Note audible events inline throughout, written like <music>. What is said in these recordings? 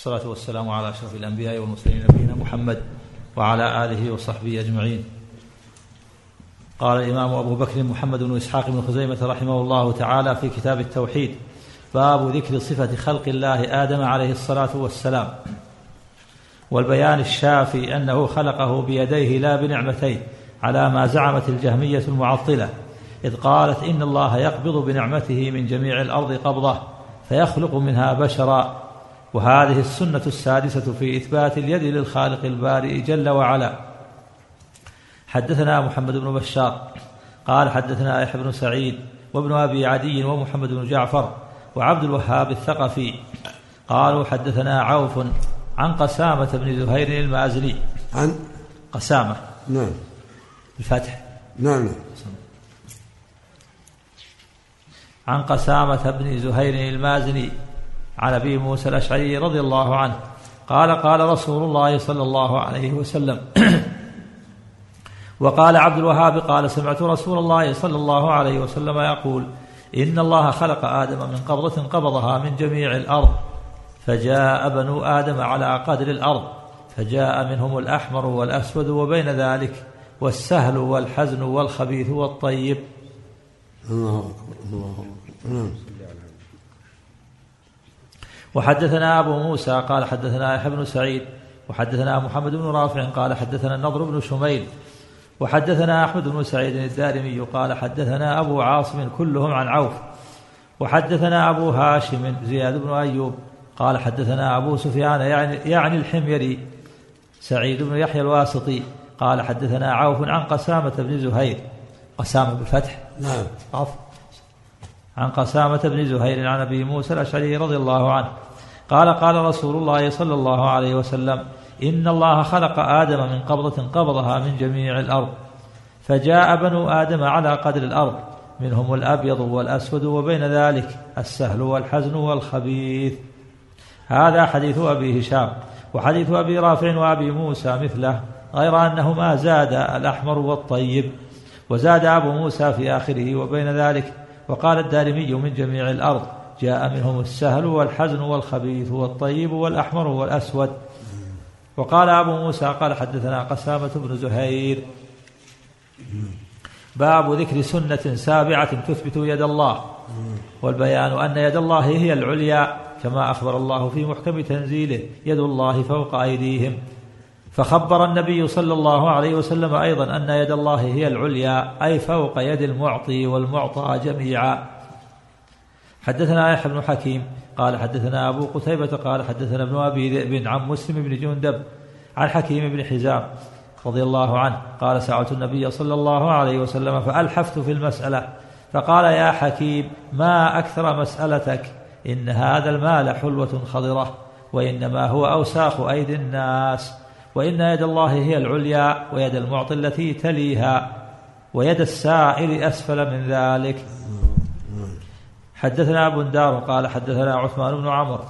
والصلاة والسلام على أشرف الأنبياء والمرسلين نبينا محمد وعلى آله وصحبه أجمعين. قال الإمام أبو بكر محمد بن إسحاق بن خزيمة رحمه الله تعالى في كتاب التوحيد باب ذكر صفة خلق الله آدم عليه الصلاة والسلام. والبيان الشافي أنه خلقه بيديه لا بنعمتيه على ما زعمت الجهمية المعطلة إذ قالت إن الله يقبض بنعمته من جميع الأرض قبضة فيخلق منها بشرا وهذه السنة السادسة في إثبات اليد للخالق البارئ جل وعلا. حدثنا محمد بن بشار قال حدثنا يحيى بن سعيد وابن أبي عدي ومحمد بن جعفر وعبد الوهاب الثقفي. قالوا حدثنا عوف عن قسامة بن زهير المازني. عن؟ قسامة. نعم. الفتح. نعم. نعم عن قسامة بن زهير المازني. عن أبي موسى الأشعري رضي الله عنه. قال قال رسول الله صلى الله عليه وسلم. <clears throat> وقال عبد الوهاب قال سمعت رسول الله صلى الله عليه وسلم يقول إن الله خلق آدم من قبضة قبضها من جميع الأرض فجاء بنو آدم على قدر الأرض فجاء منهم الأحمر والأسود وبين ذلك والسهل والحزن والخبيث والطيب. الله أكبر الله أكبر. نعم. وحدثنا أبو موسى قال حدثنا يحيى بن سعيد وحدثنا محمد بن رافع قال حدثنا النضر بن شميل وحدثنا أحمد بن سعيد الدارمي قال حدثنا أبو عاصم كلهم عن عوف وحدثنا أبو هاشم زياد بن أيوب قال حدثنا أبو سفيان يعني, يعني الحميري سعيد بن يحيى الواسطي قال حدثنا عوف عن قسامة بن زهير قسامة بالفتح؟ نعم. عفوا. عن قسامة بن زهير عن أبي موسى الأشعري رضي الله عنه. قال قال رسول الله صلى الله عليه وسلم إن الله خلق آدم من قبضة قبضها من جميع الأرض فجاء بنو آدم على قدر الأرض منهم الأبيض والأسود وبين ذلك السهل والحزن والخبيث. هذا حديث أبي هشام وحديث أبي رافع وأبي موسى مثله غير أنهما زاد الأحمر والطيب وزاد أبو موسى في آخره وبين ذلك وقال الدارمي من جميع الأرض جاء منهم السهل والحزن والخبيث والطيب والأحمر والأسود. وقال أبو موسى قال حدثنا قسامة بن زهير. باب ذكر سنة سابعة تثبت يد الله. والبيان أن يد الله هي العليا كما أخبر الله في محكم تنزيله يد الله فوق أيديهم. فخبر النبي صلى الله عليه وسلم أيضا أن يد الله هي العليا أي فوق يد المعطي والمعطى جميعا. حدثنا يحيى بن حكيم قال حدثنا أبو قتيبة قال حدثنا ابن أبي ذئب عن مسلم بن جندب عن حكيم بن حزام رضي الله عنه قال سألت النبي صلى الله عليه وسلم فألحفت في المسألة فقال يا حكيم ما أكثر مسألتك؟ إن هذا المال حلوة خضرة وإنما هو أوساخ أيدي الناس. وإن يد الله هي العليا ويد المعطي التي تليها ويد السائل أسفل من ذلك. حدثنا أبو الدار قال حدثنا عثمان بن عمرو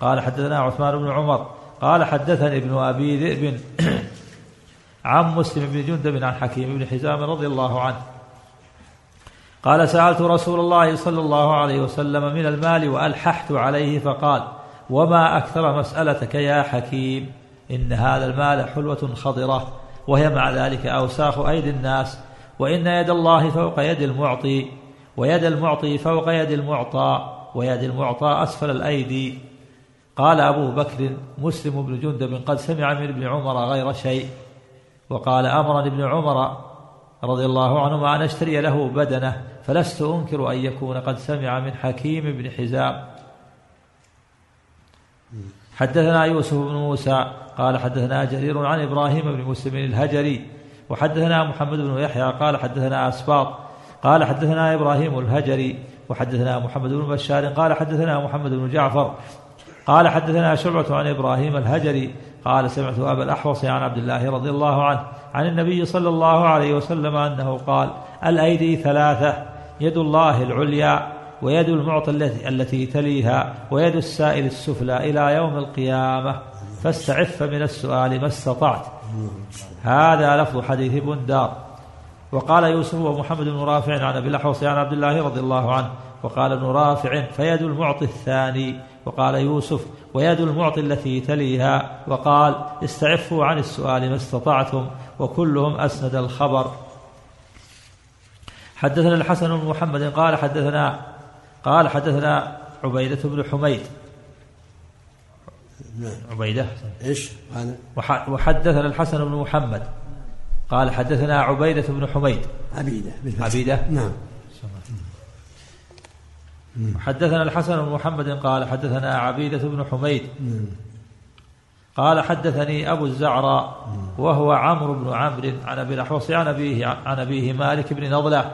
قال حدثنا عثمان بن عمر قال حدثني ابن أبي ذئب <clears throat> عن مسلم بن جندب عن حكيم بن حزام رضي الله عنه. قال سألت رسول الله صلى الله عليه وسلم من المال وألححت عليه فقال وما أكثر مسألتك يا حكيم؟ إن هذا المال حلوة خضرة وهي مع ذلك أوساخ أيدي الناس وإن يد الله فوق يد المعطي ويد المعطي فوق يد المعطى ويد المعطى أسفل الأيدي. قال أبو بكر مسلم بن جندب قد سمع من ابن عمر غير شيء وقال أمرني ابن عمر رضي الله عنهما أن أشتري له بدنة فلست أنكر أن يكون قد سمع من حكيم بن حزام. حدثنا يوسف بن موسى قال حدثنا جرير عن إبراهيم بن مسلم الهجري وحدثنا محمد بن يحيى قال حدثنا أسباط قال حدثنا إبراهيم الهجري وحدثنا محمد بن بشار قال حدثنا محمد بن جعفر قال حدثنا شعبة عن إبراهيم الهجري قال سمعت أبا الأحوص عن عبد الله رضي الله عنه عن النبي صلى الله عليه وسلم أنه قال الأيدي ثلاثة يد الله العليا ويد المعطى التي, التي تليها ويد السائل السفلى إلى يوم القيامة. فاستعف من السؤال ما استطعت. هذا لفظ حديث بندار وقال يوسف ومحمد بن رافع عن أبي الاحوص عن عبد الله رضي الله عنه وقال ابن رافع فيد المعطي الثاني وقال يوسف ويد المعطي التي تليها وقال استعفوا عن السؤال ما استطعتم وكلهم أسند الخبر حدثنا الحسن بن محمد قال حدثنا قال حدثنا عبيدة بن حميد عبيدة. إيش؟ هذا وح- وحدثنا الحسن بن محمد. قال حدثنا عبيدة بن حميد. عبيدة بالفتح. عبيدة؟ نعم. حدثنا الحسن بن محمد. قال حدثنا عبيدة بن حميد. نعم. قال حدثني أبو الزعراء وهو عمرو بن عمرو عن أبي الأحوص عن أبيه عن أبيه مالك بن نضلة.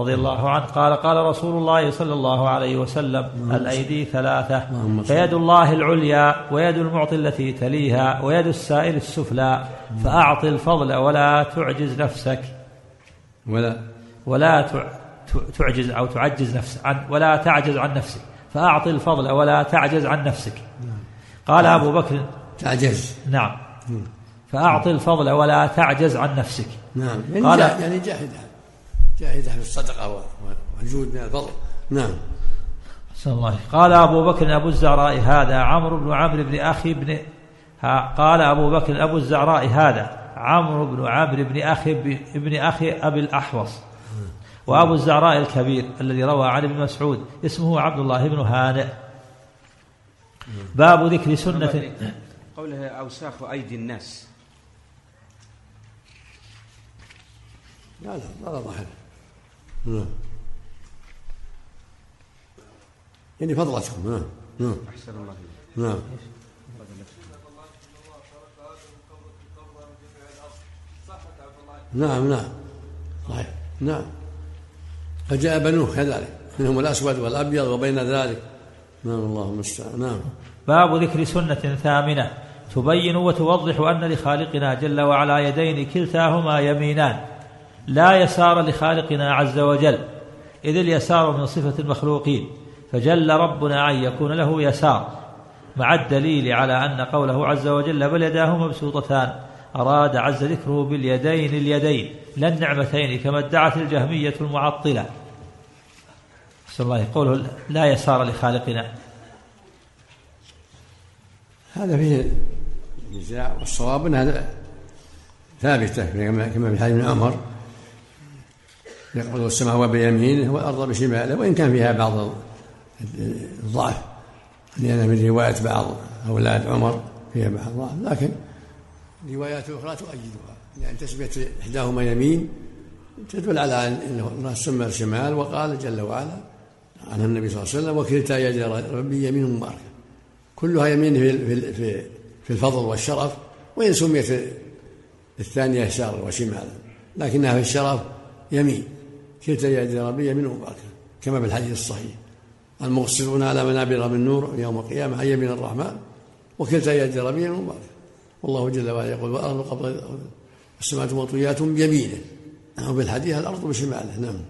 رضي الله عنه. قال قال رسول الله صلى الله عليه وسلم الأيدي ثلاثة. فيد الله العليا ويد المعطي التي تليها ويد السائل السفلى فأعط الفضل ولا تعجز نفسك. ولا ولا تعجز أو تعجز نفسك عن ولا تعجز عن نفسك. فأعط الفضل ولا تعجز عن نفسك. قال أبو بكر تعجز. نعم. فأعط الفضل ولا تعجز عن نفسك. نعم. يعني قال- جا- يعني جاهد. جاهد في الصدقة و- والجود من الفضل. نعم. أحسن الله. قال أبو بكر أبو الزعراء هذا. عمرو بن عمرو بن أخي بن ها قال أبو بكر أبو الزعراء هذا. عمرو بن عمرو بن أخي ابن أخي أبي الأحوص. وأبو الزعراء الكبير الذي روى عن ابن مسعود. اسمه عبد الله بن هانئ. باب ذكر سنة قوله أوساخ أيدي الناس. لا لا لا ظاهر نعم. يعني فضلتكم نعم نعم. أحسن الله إليك. نعم. نعم نعم. صحيح. نعم. فجاء بنوه كذلك منهم الأسود والأبيض وبين ذلك. نعم الله المستعان. نعم. باب ذكر سنة ثامنة. تبين وتوضح أن لخالقنا جل وعلا يدين كلتاهما يمينان. لا يسار لخالقنا عز وجل إذ اليسار من صفة المخلوقين فجل ربنا أن يكون له يسار مع الدليل على أن قوله عز وجل بل يداه مبسوطتان أراد عز ذكره باليدين اليدين لا النعمتين كما ادعت الجهمية المعطلة. صلى الله قوله لا يسار لخالقنا. هذا فيه نزاع والصواب ان هذا ثابتة كما في حديث عمر. يقبض السماوات بيمينه والارض بشماله وإن كان فيها بعض الضعف لأن من رواية بعض أولاد عمر فيها بعض الضعف لكن روايات أخرى تؤيدها لأن تسميه إحداهما يمين تدل على إنه الله سمى الشمال وقال جل وعلا عنه النبي صلى الله عليه وسلم وكلتا يدي ربي يمين مباركة. كلها يمين في في في الفضل والشرف وإن سميت الثانية يسارا وشمالا لكنها في الشرف يمين. كلتا يدي ربي يمين مباركه كما في الحديث الصحيح. المقصرون على منابر من نور يوم القيامة عن يمين الرحمن وكلتا يدي ربي يمين مباركه والله جل وعلا يقول والأرض قبل السماوات مطويات بيمينه أو بالحديث الأرض بشماله نعم.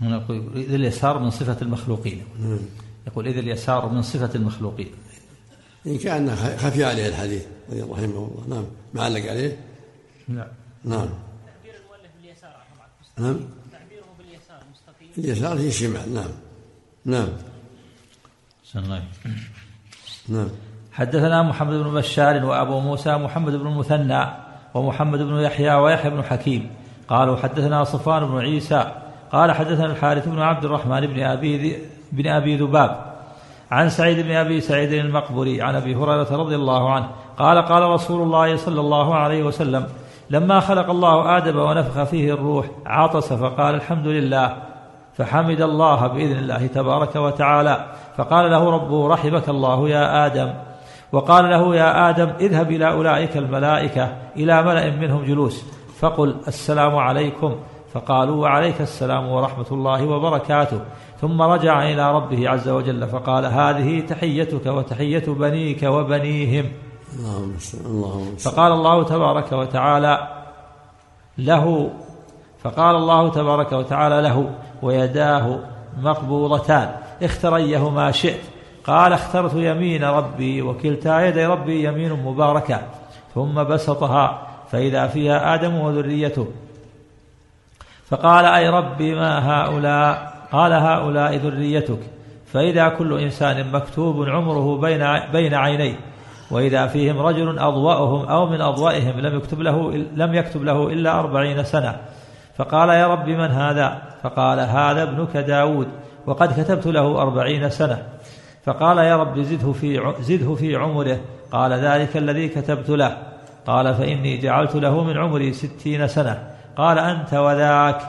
هنا يقول إذ اليسار من صفة المخلوقين. نعم. يقول إذ اليسار من صفة المخلوقين. إن كان خفي عليه الحديث رحمه الله. نعم معلق عليه. نعم. نعم. تعبير المؤلف باليسار. نعم. اليسار هي الشمال نعم. نعم. الله. نعم. حدثنا محمد بن بشار وأبو موسى محمد بن المثنى ومحمد بن يحيى ويحيى بن حكيم. قالوا حدثنا صفوان بن عيسى. قال حدثنا الحارث بن عبد الرحمن بن ذي بن أبي ذباب عن سعيد بن أبي سعيد المقبري عن أبي هريرة رضي الله عنه. قال قال رسول الله صلى الله عليه وسلم لما خلق الله آدم ونفخ فيه الروح عطس فقال الحمد لله. فحمد الله بإذن الله تبارك وتعالى. فقال له ربه رحمك الله يا آدم. وقال له يا آدم اذهب إلى أولئك الملائكة إلى ملأ منهم جلوس. فقل السلام عليكم. فقالوا وعليك السلام ورحمة الله وبركاته. ثم رجع إلى ربه عز وجل فقال هذه تحيتك وتحية بنيك وبنيهم. اللهم فقال الله تبارك وتعالى له فقال الله تبارك وتعالى له ويداه مقبوضتان اختر ايهما شئت. قال اخترت يمين ربي وكلتا يدي ربي يمين مباركة. ثم بسطها فإذا فيها آدم وذريته. فقال أي ربي ما هؤلاء؟ قال هؤلاء ذريتك. فإذا كل إنسان مكتوب عمره بين بين عينيه وإذا فيهم رجل أضوأهم أو من أضوئهم لم يكتب له لم يكتب له إلا أربعين سنة. فقال يا رب من هذا؟ فقال هذا ابنك داود وقد كتبت له أربعين سنة. فقال يا رب زده في زده في عمره. قال ذلك الذي كتبت له. قال فإني جعلت له من عمري ستين سنة. قال أنت وذاك.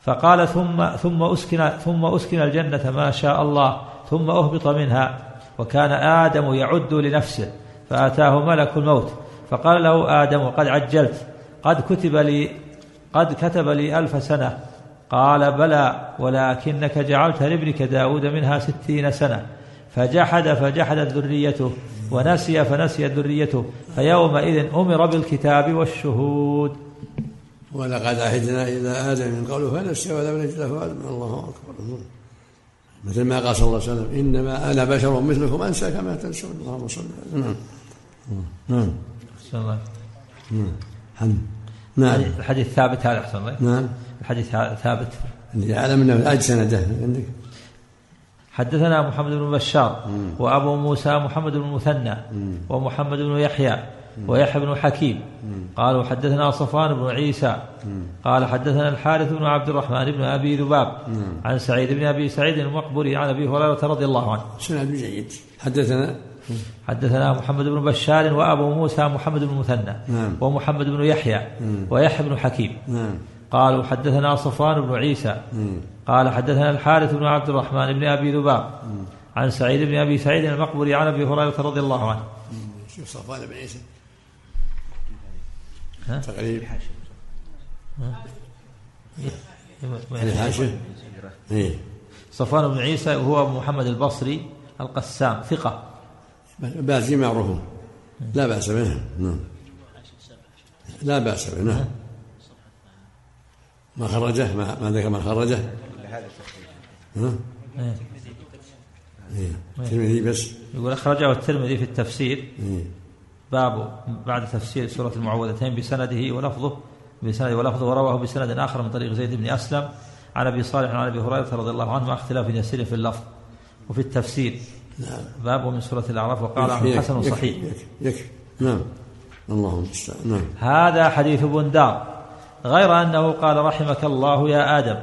فقال ثم ثم أسكن ثم أسكن الجنة ما شاء الله ثم أهبط منها. وكان آدم يعد لنفسه فأتاه ملك الموت. فقال له آدم قد عجلت قد كتب لي قد كتب لي ألف سنة. قال بلى ولكنك جعلت لابنك داود منها ستين سنة. فجحد فجحدت ذريته ونسي فنسيت ذريته. فيومئذ أمر بالكتاب والشهود. ولقد عهدنا إلى آدم من قبل فنسي ولم نجد له عزما الله أكبر. مثل ما قال صلى الله عليه وسلم إنما أنا بشر مثلكم أنسى كما تنسون. اللهم صل نعم. نعم. أحسن الله. نعم. الحديث ثابت هذا أحسن الله نعم. الحديث ثابت. عندي أعلم أنه أجل سنده عندك. حدثنا محمد بن بشار وأبو موسى محمد بن المثنى ومحمد بن يحيى ويحيى بن حكيم. قالوا حدثنا صفوان بن عيسى. قال حدثنا الحارث بن عبد الرحمن بن أبي ذباب عن سعيد بن أبي سعيد المقبري عن أبي هريرة رضي الله عنه. سند جيد. حدثنا حدثنا محمد بن بشار وأبو موسى محمد بن المثنى نعم. ومحمد بن يحيى ويحيى بن حكيم. نعم. قالوا حدثنا صفوان بن عيسى. قال حدثنا الحارث بن عبد الرحمن بن أبي ذباب عن سعيد بن أبي سعيد المقبري عن أبي هريرة رضي الله عنه. شوف صفوان بن عيسى. ها؟ تقريب. الحاشية صفوان بن عيسى وهو محمد البصري القسام ثقة. بازي معروف لا بأس به. نعم. لا بأس به. نعم. ما خرجه ما, ما ذكر ما خرجه. ها؟ إيه. إيه. الترمذي بس. يقول أخرجه الترمذي في التفسير. إيه. باب بعد تفسير سورة المعوذتين بسنده ولفظه بسنده ولفظه ورواه بسند آخر من طريق زيد بن أسلم. عن أبي صالح عن أبي هريرة رضي الله عنه اختلاف يسير في اللفظ وفي التفسير. نعم. باب من سورة الأعراف وقال عنه يكفي- حسن يكفي- صحيح. يكفي يكفي. نعم. اللهم المستعان. نعم. هذا حديث بندار غير أنه قال رحمك الله يا آدم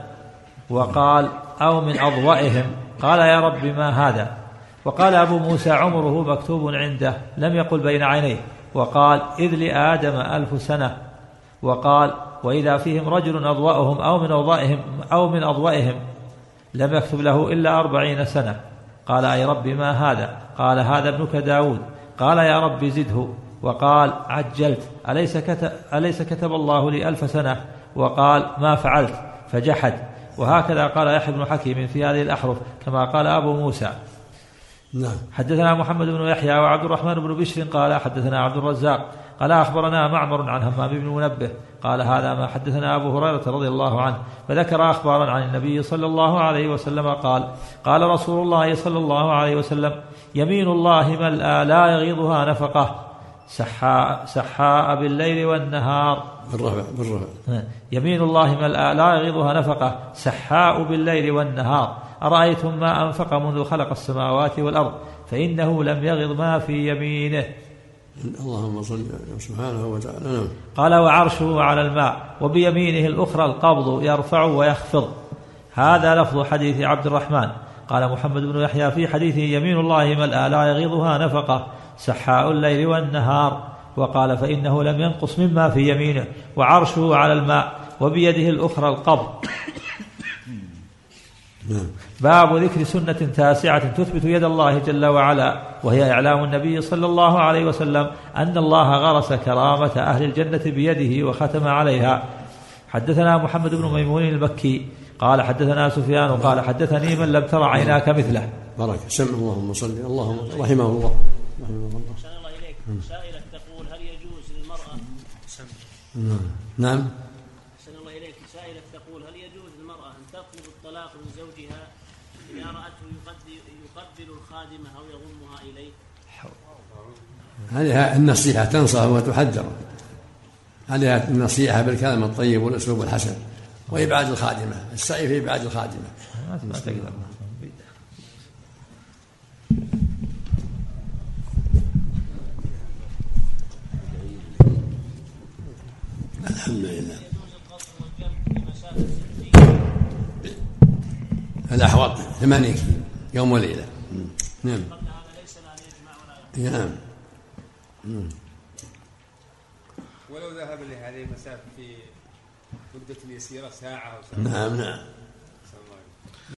وقال أو من أضوئهم قال يا رب ما هذا؟ وقال أبو موسى عمره مكتوب عنده لم يقل بين عينيه. وقال إذ لآدم ألف سنة. وقال وإذا فيهم رجل أضوأهم أو من أضوئهم أو من أضوئهم لم يكتب له إلا أربعين سنة. قال أي رب ما هذا؟ قال هذا ابنك داود. قال يا رب زده. وقال عجلت. أليس كتب, أليس كتب الله لي ألف سنة؟ وقال ما فعلت. فجحد. وهكذا قال يحيى بن حكيم في هذه الأحرف كما قال أبو موسى. نعم. حدثنا محمد بن يحيى وعبد الرحمن بن بشر قال حدثنا عبد الرزاق. قال أخبرنا معمر عن همام بن منبه قال هذا ما حدثنا أبو هريرة رضي الله عنه فذكر أخبارا عن النبي صلى الله عليه وسلم قال قال رسول الله صلى الله عليه وسلم يمين الله ملأى لا يغيضها نفقة سحاء, سحاء بالليل والنهار. بالرفع بالرفع يمين الله ملأى لا يغيضها نفقة سحاء بالليل والنهار. أرأيتم ما أنفق منذ خلق السماوات والأرض؟ فإنه لم يغض ما في يمينه. اللهم صل سبحانه وتعالى. نعم. قال وعرشه على الماء وبيمينه الأخرى القبض يرفع ويخفض. هذا لفظ حديث عبد الرحمن. قال محمد بن يحيى في حديثه يمين الله ملأى لا يغيضها نفقة سحاء الليل والنهار. وقال فإنه لم ينقص مما في يمينه. وعرشه على الماء وبيده الأخرى القبض. باب ذكر سنة تاسعة تثبت يد الله جل وعلا وهي إعلام النبي صلى الله عليه وسلم أن الله غرس كرامة أهل الجنة بيده وختم عليها. حدثنا محمد بن ميمون المكي قال حدثنا سفيان قال حدثني من لم تر عيناك مثله. بركة سمع اللهم صل اللهم رحمه الله. رحمه الله. أحسن الله إليك. سائلة تقول هل يجوز للمرأة؟ نعم. الطلاق من زوجها إذا رأته يقبل, يقبل الخادمة أو يضمها إليه. عليها النصيحة تنصح وتحذر. عليها النصيحة بالكلام الطيب والأسلوب الحسن. وإبعاد الخادمة. السعي في إبعاد الخادمة. ما تقدر الحمد لله. الأحوط ثمانية كيلو يوم وليلة. نعم. نعم. ولو ذهب لهذه المسافة في مدة يسيرة ساعة أو ساعة. نعم نعم.